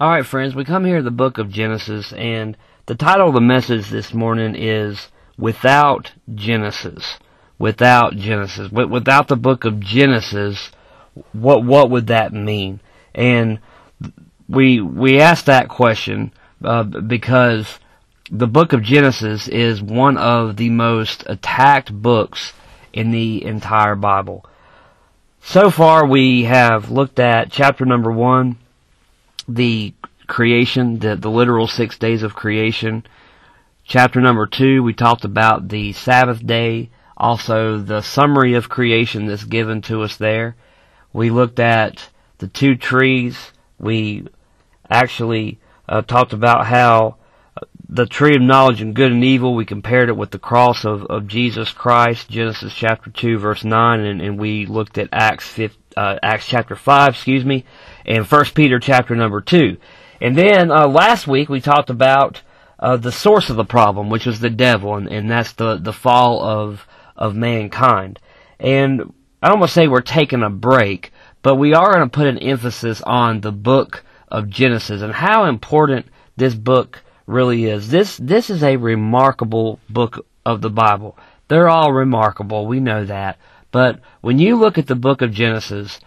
All right, friends, we come here to the book of Genesis, and the title of the message this morning is Without Genesis. Without Genesis. Without the book of Genesis, what what would that mean? And we we asked that question uh, because the book of Genesis is one of the most attacked books in the entire Bible. So far, we have looked at chapter number one, the creation, the, the literal six days of creation. Chapter number two, we talked about the Sabbath day, also the summary of creation that's given to us there. We looked at the two trees. We actually uh, talked about how the tree of knowledge and good and evil, we compared it with the cross of, of Jesus Christ, Genesis chapter 2 verse 9, and, and we looked at Acts 5, uh, Acts chapter 5, excuse me, and 1 Peter chapter number 2. And then, uh, last week we talked about, uh, the source of the problem, which was the devil, and, and that's the, the fall of, of mankind. And I don't want to say we're taking a break, but we are going to put an emphasis on the book of Genesis and how important this book really is. This this is a remarkable book of the Bible. They're all remarkable, we know that. But when you look at the book of Genesis,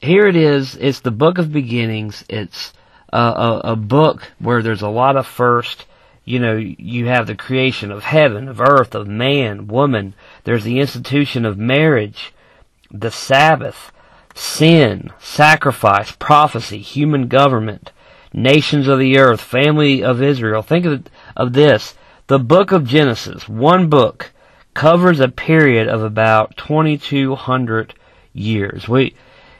here it is. It's the book of beginnings. It's a, a, a book where there's a lot of first. You know, you have the creation of heaven, of earth, of man, woman. There's the institution of marriage, the Sabbath, sin, sacrifice, prophecy, human government, nations of the earth, family of Israel. Think of, of this. The book of Genesis, one book, covers a period of about 2200 years. We,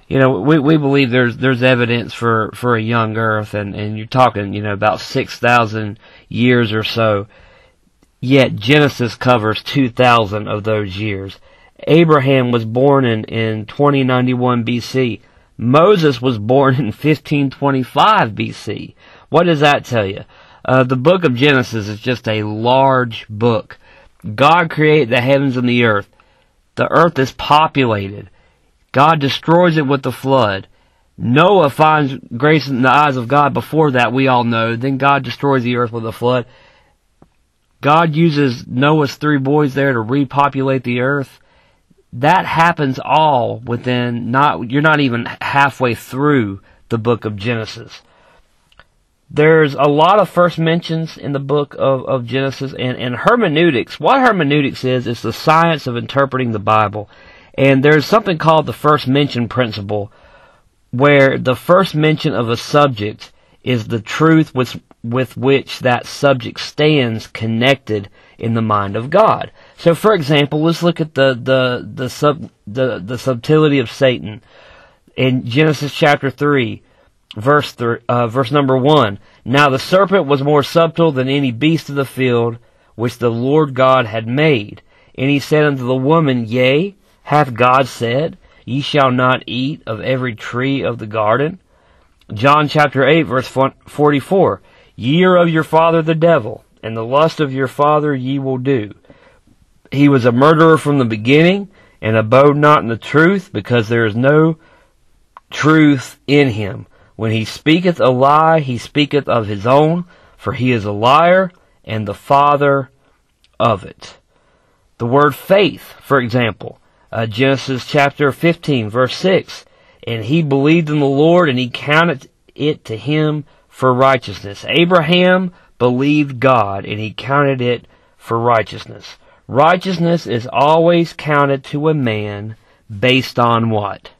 you know, we, we believe there's, there's evidence for, for a young earth and, and you're talking, you know, about 6,000 years or so. Yet Genesis covers 2,000 of those years. Abraham was born in, in 2091 BC. Moses was born in 1525 BC. What does that tell you? Uh, the book of Genesis is just a large book. God created the heavens and the earth. The earth is populated. God destroys it with the flood. Noah finds grace in the eyes of God before that, we all know. Then God destroys the earth with a flood. God uses Noah's three boys there to repopulate the earth that happens all within not, you're not even halfway through the book of Genesis. There's a lot of first mentions in the book of, of Genesis and, and hermeneutics. What hermeneutics is, is the science of interpreting the Bible. And there's something called the first mention principle, where the first mention of a subject is the truth with, with which that subject stands connected in the mind of God. So, for example, let's look at the the the sub the the subtlety of Satan in Genesis chapter three, verse uh, verse number one. Now the serpent was more subtle than any beast of the field which the Lord God had made, and he said unto the woman, Yea, hath God said, Ye shall not eat of every tree of the garden? John chapter 8 verse 44. Ye are of your father the devil, and the lust of your father ye will do. He was a murderer from the beginning, and abode not in the truth, because there is no truth in him. When he speaketh a lie, he speaketh of his own, for he is a liar, and the father of it. The word faith, for example, uh, Genesis chapter 15, verse 6. And he believed in the Lord, and he counted it to him for righteousness. Abraham believed God, and he counted it for righteousness. Righteousness is always counted to a man based on what?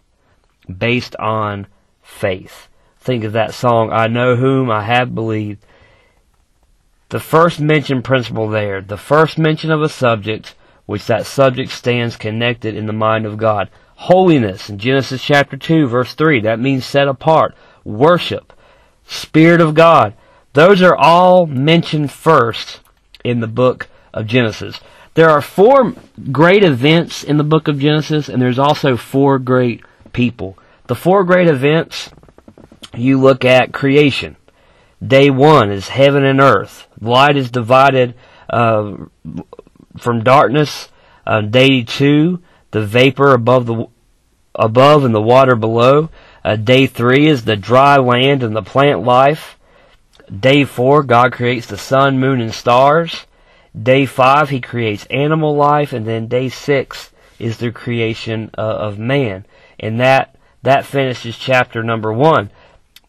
Based on faith. Think of that song, I know whom I have believed. The first mention principle there, the first mention of a subject, which that subject stands connected in the mind of God. Holiness in Genesis chapter 2 verse 3, that means set apart. Worship. Spirit of God. Those are all mentioned first in the book of Genesis. There are four great events in the book of Genesis, and there's also four great people. The four great events, you look at creation. Day one is heaven and earth. Light is divided uh, from darkness. Uh, day two, the vapor above the above and the water below. Uh, day three is the dry land and the plant life. Day four, God creates the sun, moon, and stars. Day five, He creates animal life, and then day six is the creation uh, of man, and that that finishes chapter number one,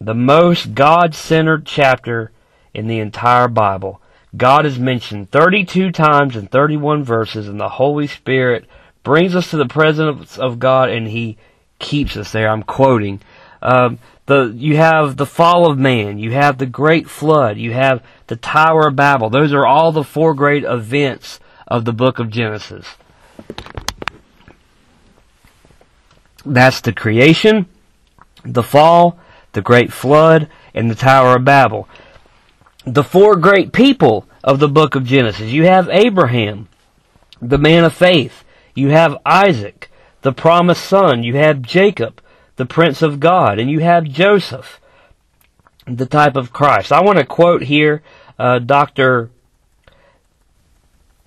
the most God-centered chapter in the entire Bible. God is mentioned 32 times in 31 verses, and the Holy Spirit brings us to the presence of God, and He keeps us there. I'm quoting. Um, the you have the fall of man, you have the great flood, you have the Tower of Babel. Those are all the four great events of the book of Genesis. That's the creation, the fall, the great flood, and the Tower of Babel. The four great people of the book of Genesis. You have Abraham, the man of faith. You have Isaac, the promised son. You have Jacob, the Prince of God, and you have Joseph, the type of Christ. I want to quote here uh, Dr.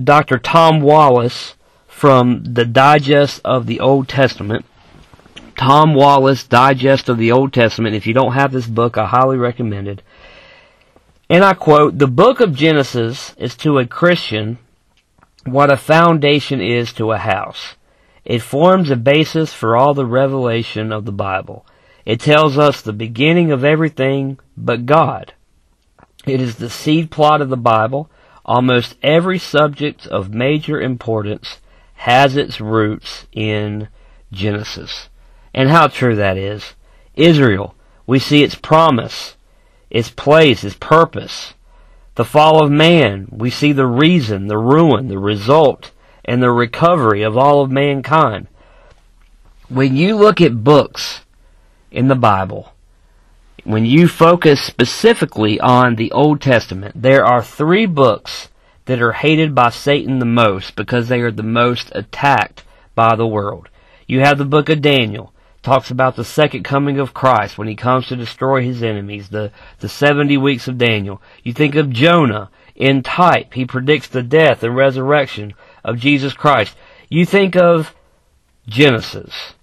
Dr. Tom Wallace from the Digest of the Old Testament. Tom Wallace, Digest of the Old Testament. If you don't have this book, I highly recommend it. And I quote, The book of Genesis is to a Christian what a foundation is to a house. It forms a basis for all the revelation of the Bible. It tells us the beginning of everything but God. It is the seed plot of the Bible. Almost every subject of major importance has its roots in Genesis. And how true that is. Israel, we see its promise, its place, its purpose. The fall of man, we see the reason, the ruin, the result, and the recovery of all of mankind. When you look at books in the Bible, when you focus specifically on the Old Testament, there are three books that are hated by Satan the most because they are the most attacked by the world. You have the book of Daniel, talks about the second coming of Christ when he comes to destroy his enemies, the, the 70 weeks of Daniel. You think of Jonah in type. He predicts the death and resurrection of Jesus Christ. You think of Genesis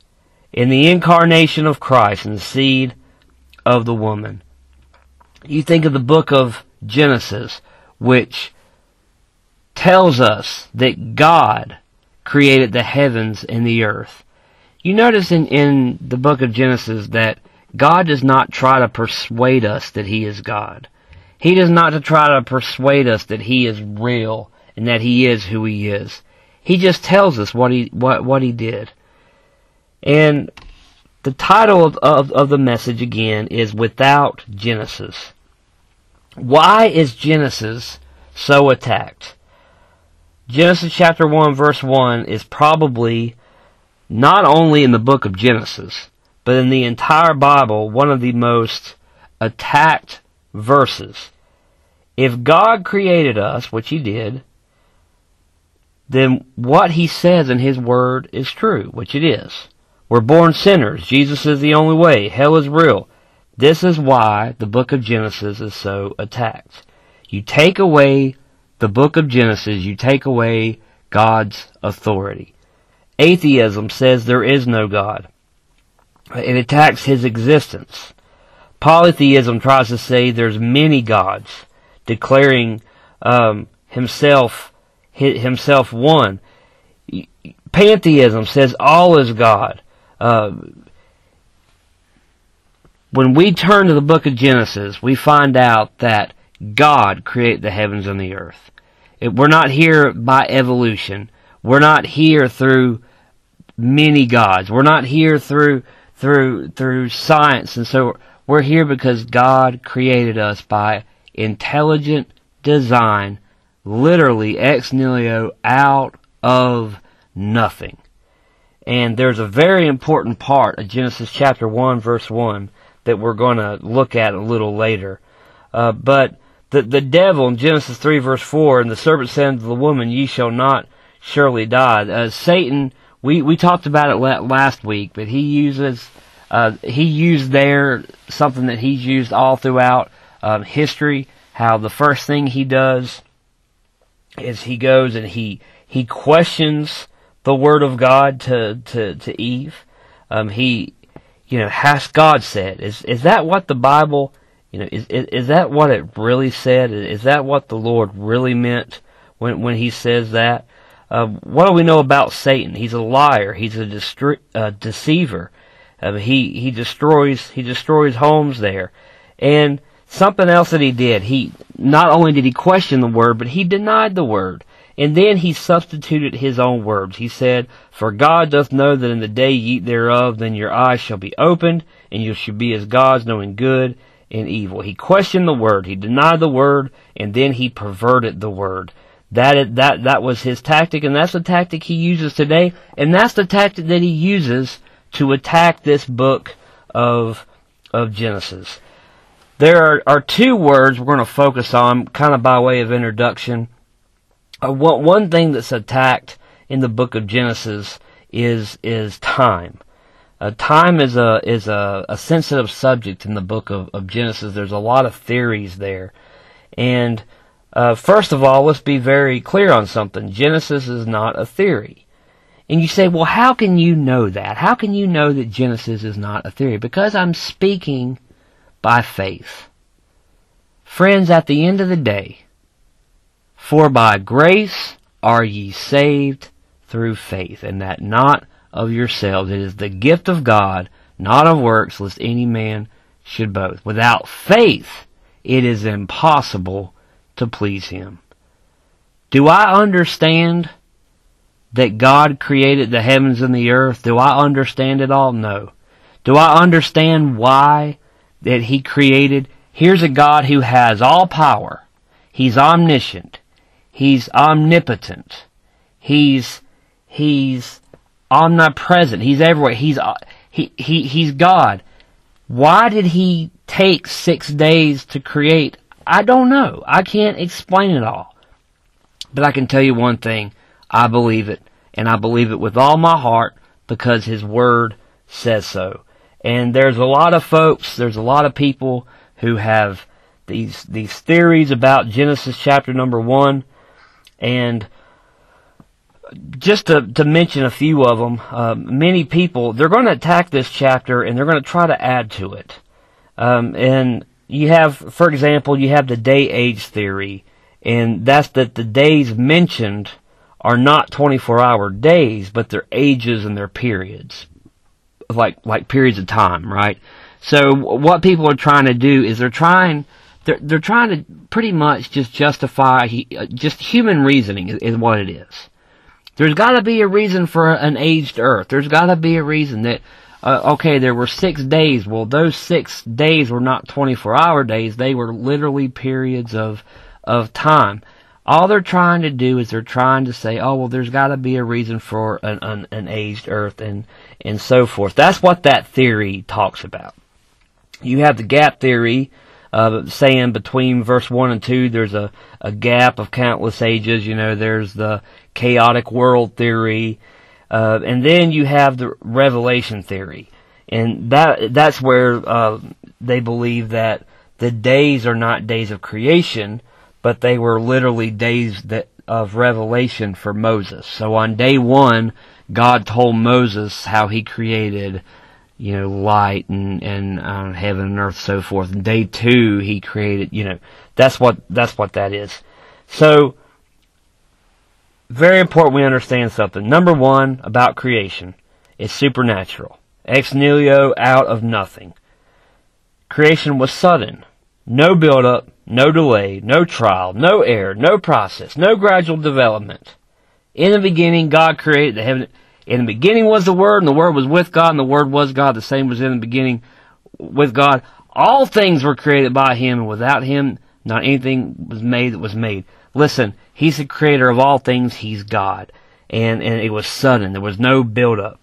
in the incarnation of Christ and the seed of the woman. You think of the book of Genesis, which tells us that God created the heavens and the earth. You notice in, in the book of Genesis that God does not try to persuade us that He is God. He does not to try to persuade us that He is real and that He is who He is. He just tells us what He what what He did. And the title of, of, of the message again is Without Genesis. Why is Genesis so attacked? Genesis chapter 1 verse 1 is probably not only in the book of Genesis, but in the entire Bible, one of the most attacked verses. If God created us, which He did, then what He says in His Word is true, which it is. We're born sinners. Jesus is the only way. Hell is real. This is why the book of Genesis is so attacked. You take away the book of Genesis, you take away God's authority. Atheism says there is no God. It attacks his existence. Polytheism tries to say there's many gods, declaring um, himself himself one. Pantheism says all is God. Uh, when we turn to the book of Genesis, we find out that God created the heavens and the earth. It, we're not here by evolution. We're not here through many gods. We're not here through through through science, and so we're here because God created us by intelligent design, literally ex nihilo, out of nothing. And there's a very important part of Genesis chapter 1 verse 1 that we're going to look at a little later. Uh, but the, the devil in Genesis 3 verse 4, and the serpent said unto the woman, ye shall not surely die. Uh, Satan, we, we talked about it last week, but he uses, uh, he used there something that he's used all throughout um, history, how the first thing he does is he goes and he, he questions the word of God to to to Eve. Um, he you know, has God said? Is is that what the Bible, you know, is is, is that what it really said? Is that what the Lord really meant when when He says that? Uh, what do we know about Satan? He's a liar. He's a uh, deceiver. Uh, he he destroys he destroys homes there, and something else that he did. He not only did he question the word, but he denied the word. And then he substituted his own words. He said, For God doth know that in the day ye eat thereof, then your eyes shall be opened, and you shall be as gods, knowing good and evil. He questioned the word, he denied the word, and then he perverted the word. That that that was his tactic, and that's the tactic he uses today, and that's the tactic that he uses to attack this book of of Genesis. There are, are two words we're going to focus on, kind of by way of introduction. Uh, one, one thing that's attacked in the book of Genesis is is time. Uh, time is a is a, a sensitive subject in the book of, of Genesis. There's a lot of theories there, and uh, first of all, let's be very clear on something. Genesis is not a theory. And you say, well, how can you know that? How can you know that Genesis is not a theory? Because I'm speaking by faith. Friends, at the end of the day, for by grace are ye saved through faith, and that not of yourselves. It is the gift of God, not of works, lest any man should boast. Without faith, it is impossible to please Him. Do I understand that God created the heavens and the earth? Do I understand it all? No. Do I understand why that he created. Here's a God who has all power. He's omniscient. He's omnipotent. He's, he's omnipresent. He's everywhere. He's, he, he, he's God. Why did he take six days to create? I don't know. I can't explain it all. But I can tell you one thing. I believe it. And I believe it with all my heart because his word says so. And there's a lot of folks, there's a lot of people who have these these theories about Genesis chapter number one, and just to to mention a few of them, uh, many people they're going to attack this chapter and they're going to try to add to it. Um, and you have, for example, you have the day age theory, and that's that the days mentioned are not 24 hour days, but they're ages and they're periods like like periods of time, right? So what people are trying to do is they're trying they're they're trying to pretty much just justify uh, just human reasoning is, is what it is. There's got to be a reason for an aged Earth. There's got to be a reason that uh, okay, there were six days. Well, those six days were not 24-hour days. They were literally periods of of time. All they're trying to do is they're trying to say, oh well, there's got to be a reason for an, an, an aged Earth and and so forth. That's what that theory talks about. You have the gap theory, uh, saying between verse 1 and 2 there's a, a gap of countless ages. You know, there's the chaotic world theory. Uh, and then you have the revelation theory. And that, that's where, uh, they believe that the days are not days of creation, but they were literally days that, of revelation for Moses. So on day one, God told Moses how he created, you know, light and, and uh, heaven and earth, so forth. And day two, he created, you know, that's what, that's what that is. So, very important we understand something. Number one about creation is supernatural. Ex nihilo, out of nothing. Creation was sudden. No build up, no delay, no trial, no error, no process, no gradual development. In the beginning, God created the heaven. In the beginning was the Word, and the Word was with God, and the Word was God. The same was in the beginning with God. All things were created by Him, and without Him, not anything was made that was made. Listen, He's the creator of all things. He's God. And, and it was sudden. There was no build-up.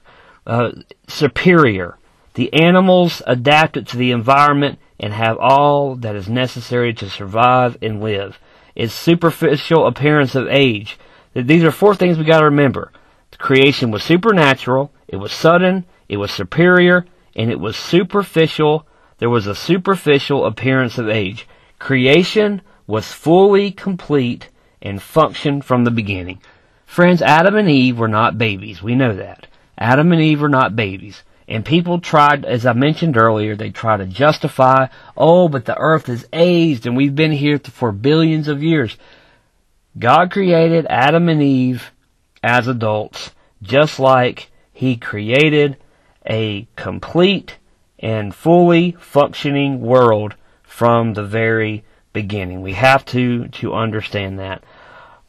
Uh, superior. The animals adapted to the environment and have all that is necessary to survive and live. Its superficial appearance of age. These are four things we got to remember. The creation was supernatural, it was sudden, it was superior, and it was superficial. There was a superficial appearance of age. Creation was fully complete and functioned from the beginning. Friends, Adam and Eve were not babies. We know that. Adam and Eve were not babies. And people tried, as I mentioned earlier, they try to justify, oh, but the earth is aged and we've been here for billions of years. God created Adam and Eve as adults, just like He created a complete and fully functioning world from the very beginning. We have to, to understand that.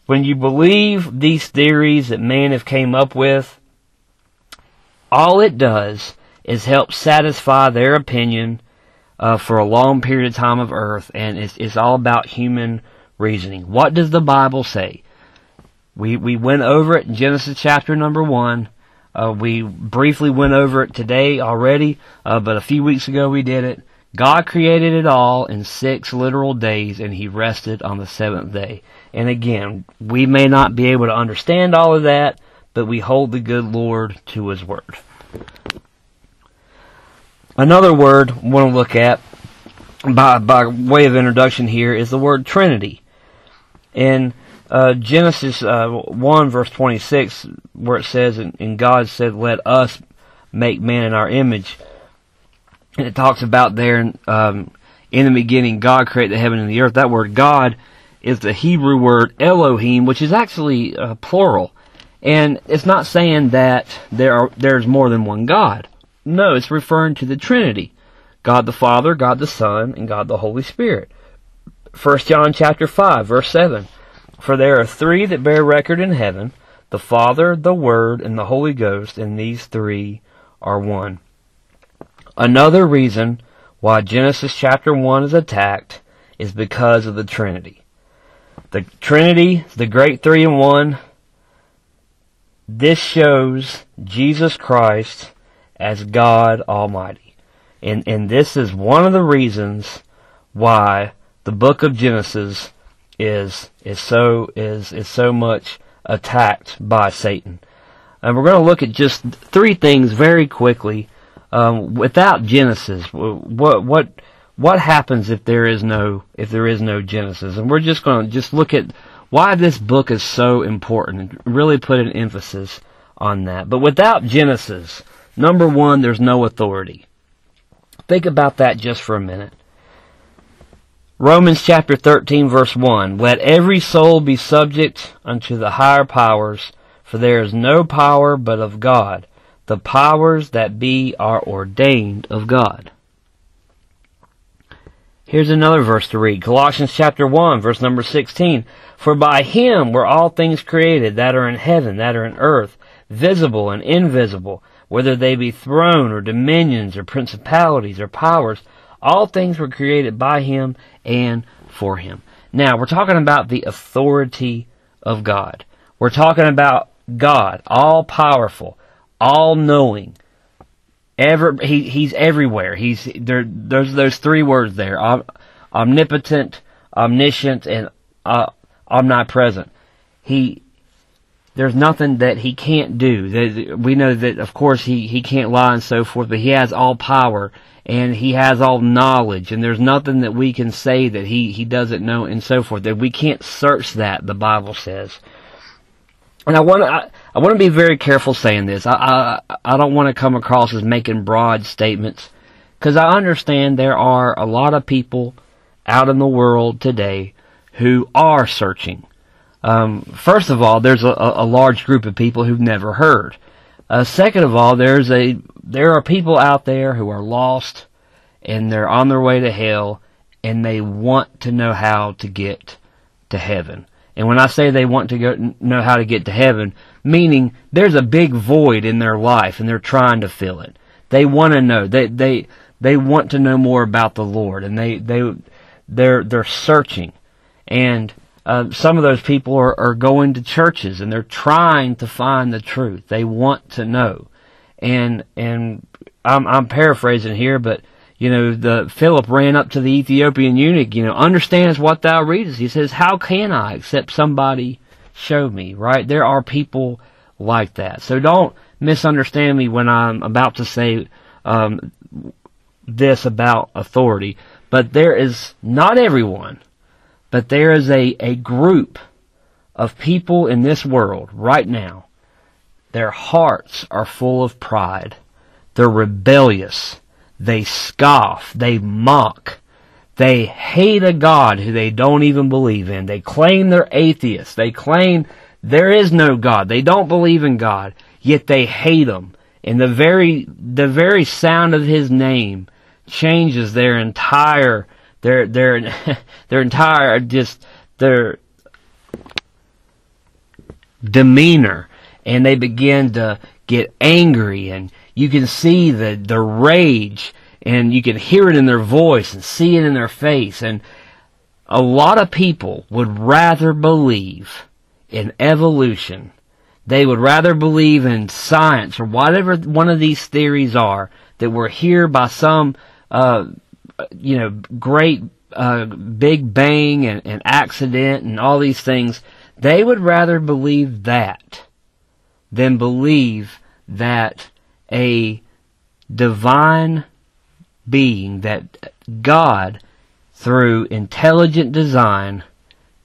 When you believe these theories that man have came up with, all it does is help satisfy their opinion uh, for a long period of time of earth, and it's, it's all about human reasoning. What does the Bible say? We we went over it in Genesis chapter number one. Uh, we briefly went over it today already, uh, but a few weeks ago we did it. God created it all in six literal days, and He rested on the seventh day. And again, we may not be able to understand all of that, but we hold the good Lord to His word. Another word we want to look at by, by way of introduction here is the word Trinity. In uh, Genesis uh, 1 verse 26, where it says, and God said, let us make man in our image. And it talks about there, um, in the beginning, God created the heaven and the earth. That word God is the Hebrew word Elohim, which is actually uh, plural. And it's not saying that there are, there's more than one God. No, it's referring to the Trinity. God the Father, God the Son, and God the Holy Spirit. 1 John chapter 5, verse 7. For there are three that bear record in heaven, the Father, the Word, and the Holy Ghost, and these three are one. Another reason why Genesis chapter 1 is attacked is because of the Trinity. The Trinity, the great three in one, this shows Jesus Christ as God Almighty. And, and this is one of the reasons why the book of Genesis is, is so, is, is so much attacked by Satan. And we're going to look at just three things very quickly. Um, without Genesis, what, what, what happens if there is no, if there is no Genesis? And we're just going to just look at why this book is so important and really put an emphasis on that. But without Genesis, number one, there's no authority. Think about that just for a minute. Romans chapter 13 verse 1, Let every soul be subject unto the higher powers, for there is no power but of God. The powers that be are ordained of God. Here's another verse to read. Colossians chapter 1 verse number 16. For by him were all things created that are in heaven, that are in earth, visible and invisible, whether they be throne or dominions or principalities or powers, all things were created by him and for him. Now, we're talking about the authority of God. We're talking about God, all powerful, all knowing. Ever, he, he's everywhere. He's there. There's those three words there: omnipotent, omniscient, and uh, omnipresent. He there's nothing that he can't do. We know that, of course, he, he can't lie and so forth, but he has all power and he has all knowledge and there's nothing that we can say that he, he doesn't know and so forth. That we can't search that, the Bible says. And I want to, I, want to be very careful saying this. I, I, I don't want to come across as making broad statements because I understand there are a lot of people out in the world today who are searching um, first of all, there's a, a, large group of people who've never heard. Uh, second of all, there's a there are people out there who are lost and they're on their way to hell and they want to know how to get to heaven. And when I say they want to go know how to get to heaven, meaning there's a big void in their life and they're trying to fill it. They want to know. They they they want to know more about the Lord and they they they're they're searching. And uh, some of those people are, are going to churches and they're trying to find the truth. They want to know. And, and I'm, I'm paraphrasing here, but, you know, the, Philip ran up to the Ethiopian eunuch, you know, understands what thou readest. He says, how can I except somebody show me, right? There are people like that. So don't misunderstand me when I'm about to say, um, this about authority. But there is not everyone but there is a, a group of people in this world right now. Their hearts are full of pride. They're rebellious. They scoff. They mock. They hate a God who they don't even believe in. They claim they're atheists. They claim there is no God. They don't believe in God, yet they hate him. And the very, the very sound of his name changes their entire, their, their, their entire, just, their demeanor. And they begin to get angry and you can see the, the rage and you can hear it in their voice and see it in their face. And a lot of people would rather believe in evolution. They would rather believe in science or whatever one of these theories are that we're here by some, uh, you know, great uh, big bang and, and accident and all these things. They would rather believe that than believe that a divine being, that God, through intelligent design,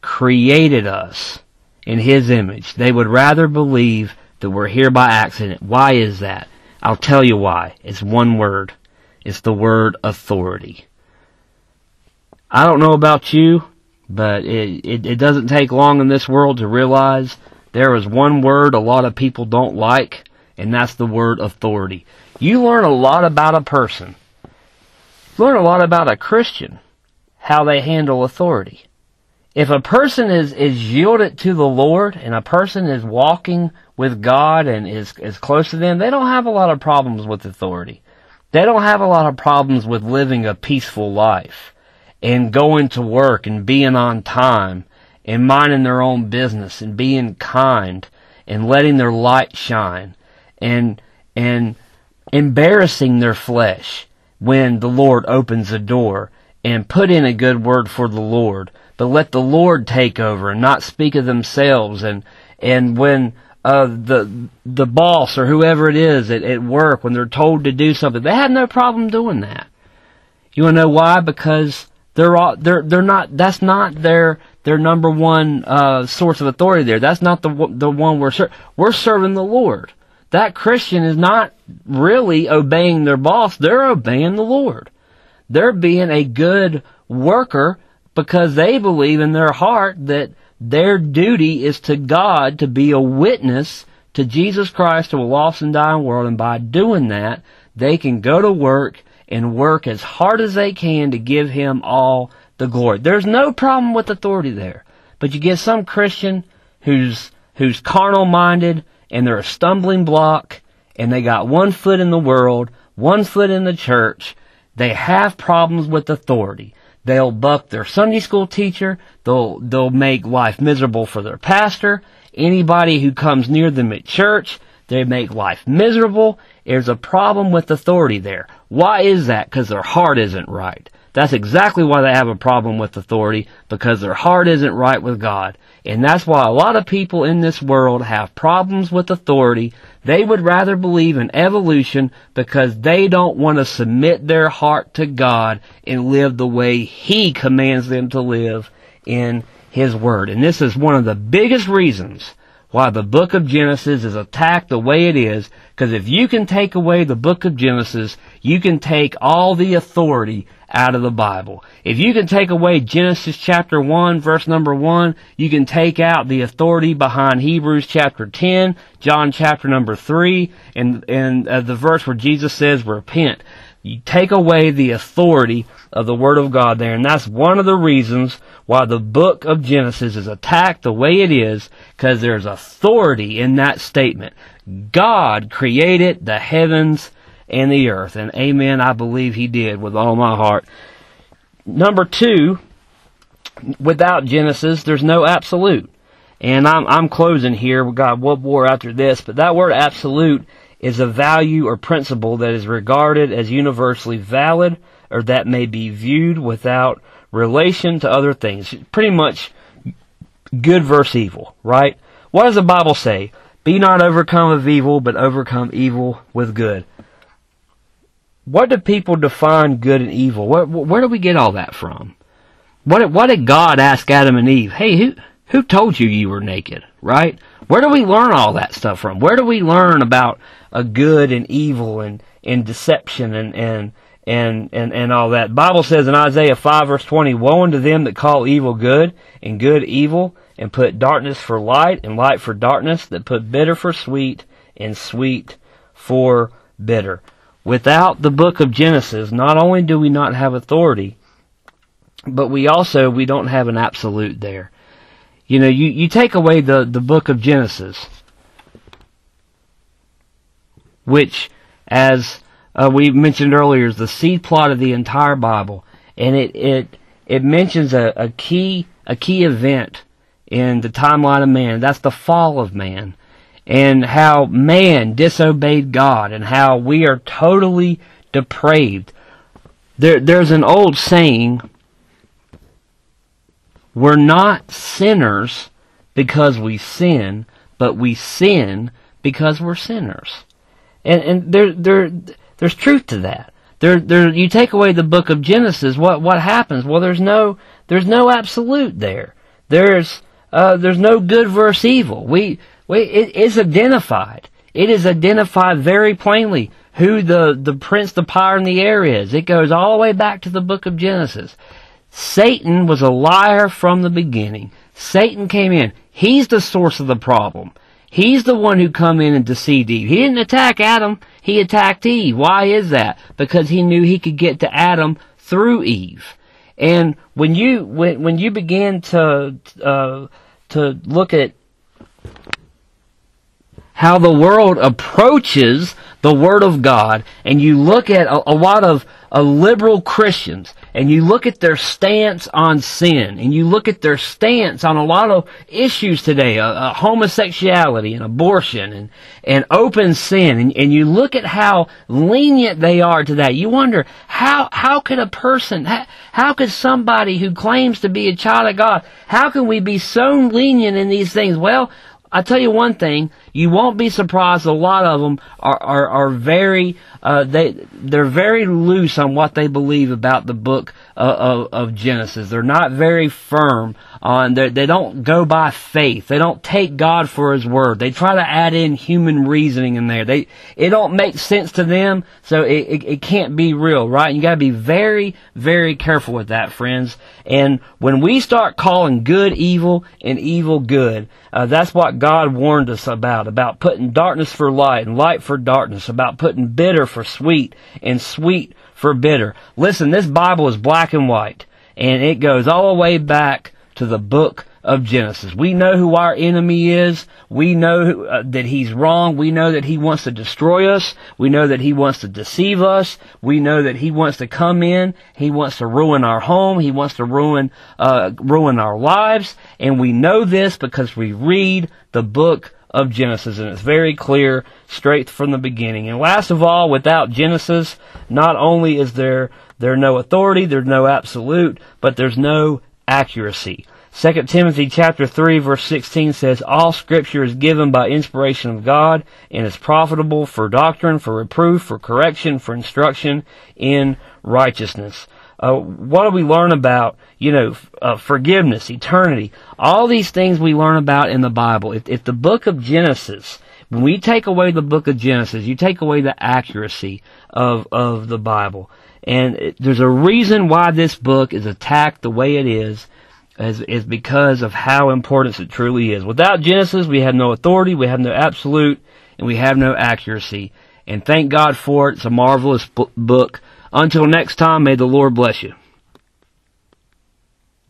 created us in His image. They would rather believe that we're here by accident. Why is that? I'll tell you why. It's one word. It's the word authority. I don't know about you, but it, it, it doesn't take long in this world to realize there is one word a lot of people don't like, and that's the word authority. You learn a lot about a person. Learn a lot about a Christian, how they handle authority. If a person is, is yielded to the Lord and a person is walking with God and is, is close to them, they don't have a lot of problems with authority. They don't have a lot of problems with living a peaceful life and going to work and being on time and minding their own business and being kind and letting their light shine and and embarrassing their flesh when the Lord opens a door and put in a good word for the Lord, but let the Lord take over and not speak of themselves and and when uh, the the boss or whoever it is at, at work when they're told to do something, they have no problem doing that. You want to know why? Because they're all, they're they're not. That's not their their number one uh, source of authority. There. That's not the the one we're ser- we're serving the Lord that Christian is not really obeying their boss, they're obeying the Lord. They're being a good worker because they believe in their heart that their duty is to God to be a witness to Jesus Christ to a lost and dying world, and by doing that, they can go to work and work as hard as they can to give Him all the glory. There's no problem with authority there. But you get some Christian who's, who's carnal minded, and they're a stumbling block and they got one foot in the world, one foot in the church. They have problems with authority. They'll buck their Sunday school teacher. They'll, they'll make life miserable for their pastor. Anybody who comes near them at church, they make life miserable. There's a problem with authority there. Why is that? Because their heart isn't right. That's exactly why they have a problem with authority, because their heart isn't right with God. And that's why a lot of people in this world have problems with authority. They would rather believe in evolution because they don't want to submit their heart to God and live the way He commands them to live in His Word. And this is one of the biggest reasons why the book of Genesis is attacked the way it is, because if you can take away the book of Genesis, you can take all the authority out of the Bible. If you can take away Genesis chapter 1 verse number 1, you can take out the authority behind Hebrews chapter 10, John chapter number 3, and, and uh, the verse where Jesus says repent. You take away the authority of the Word of God there, and that's one of the reasons why the book of Genesis is attacked the way it is, because there's authority in that statement. God created the heavens and the earth. And amen, I believe he did with all my heart. Number two, without Genesis, there's no absolute. And I'm, I'm closing here. We got one more after this, but that word absolute is a value or principle that is regarded as universally valid or that may be viewed without relation to other things. Pretty much good versus evil, right? What does the Bible say? Be not overcome of evil, but overcome evil with good. What do people define good and evil? Where, where do we get all that from? What, what did God ask Adam and Eve? Hey, who, Who told you you were naked, right? Where do we learn all that stuff from? Where do we learn about a good and evil and, and deception and, and, and, and, and all that? Bible says in Isaiah 5 verse 20, Woe unto them that call evil good and good evil and put darkness for light and light for darkness that put bitter for sweet and sweet for bitter. Without the book of Genesis, not only do we not have authority, but we also, we don't have an absolute there. You know, you, you take away the, the book of Genesis, which, as uh, we mentioned earlier, is the seed plot of the entire Bible, and it it it mentions a, a key a key event in the timeline of man. That's the fall of man, and how man disobeyed God, and how we are totally depraved. There, there's an old saying we're not sinners because we sin, but we sin because we're sinners. And and there there there's truth to that. There there you take away the book of Genesis, what what happens? Well, there's no there's no absolute there. There's uh, there's no good versus evil. We we it is identified. It is identified very plainly who the the prince, the power in the air is. It goes all the way back to the book of Genesis. Satan was a liar from the beginning. Satan came in. He's the source of the problem. He's the one who come in and deceived Eve. He didn't attack Adam. He attacked Eve. Why is that? Because he knew he could get to Adam through Eve. And when you when when you begin to uh, to look at how the world approaches the Word of God, and you look at a, a lot of uh, liberal Christians, and you look at their stance on sin, and you look at their stance on a lot of issues today, uh, homosexuality and abortion and, and open sin, and, and you look at how lenient they are to that, you wonder, how, how could a person, how, how could somebody who claims to be a child of God, how can we be so lenient in these things? Well, I tell you one thing, you won't be surprised. A lot of them are are, are very uh, they they're very loose on what they believe about the book uh, of, of Genesis. They're not very firm on they they don't go by faith. They don't take God for His word. They try to add in human reasoning in there. They it don't make sense to them, so it it, it can't be real, right? You got to be very very careful with that, friends. And when we start calling good evil and evil good, uh, that's what God warned us about about putting darkness for light and light for darkness, about putting bitter for sweet and sweet for bitter. Listen, this Bible is black and white, and it goes all the way back to the book of Genesis. We know who our enemy is. We know who, uh, that he's wrong. We know that he wants to destroy us. We know that he wants to deceive us. We know that he wants to come in. He wants to ruin our home. He wants to ruin uh, ruin our lives. And we know this because we read the book of Genesis, and it's very clear straight from the beginning. And last of all, without Genesis, not only is there there no authority, there's no absolute, but there's no accuracy. 2 Timothy chapter 3 verse 16 says, All scripture is given by inspiration of God and is profitable for doctrine, for reproof, for correction, for instruction in righteousness. Uh, what do we learn about, you know, uh, forgiveness, eternity? All these things we learn about in the Bible. If, if the book of Genesis, when we take away the book of Genesis, you take away the accuracy of, of the Bible. And it, there's a reason why this book is attacked the way it is, is, is because of how important it truly is. Without Genesis, we have no authority, we have no absolute, and we have no accuracy. And thank God for it. It's a marvelous book. Until next time, may the Lord bless you.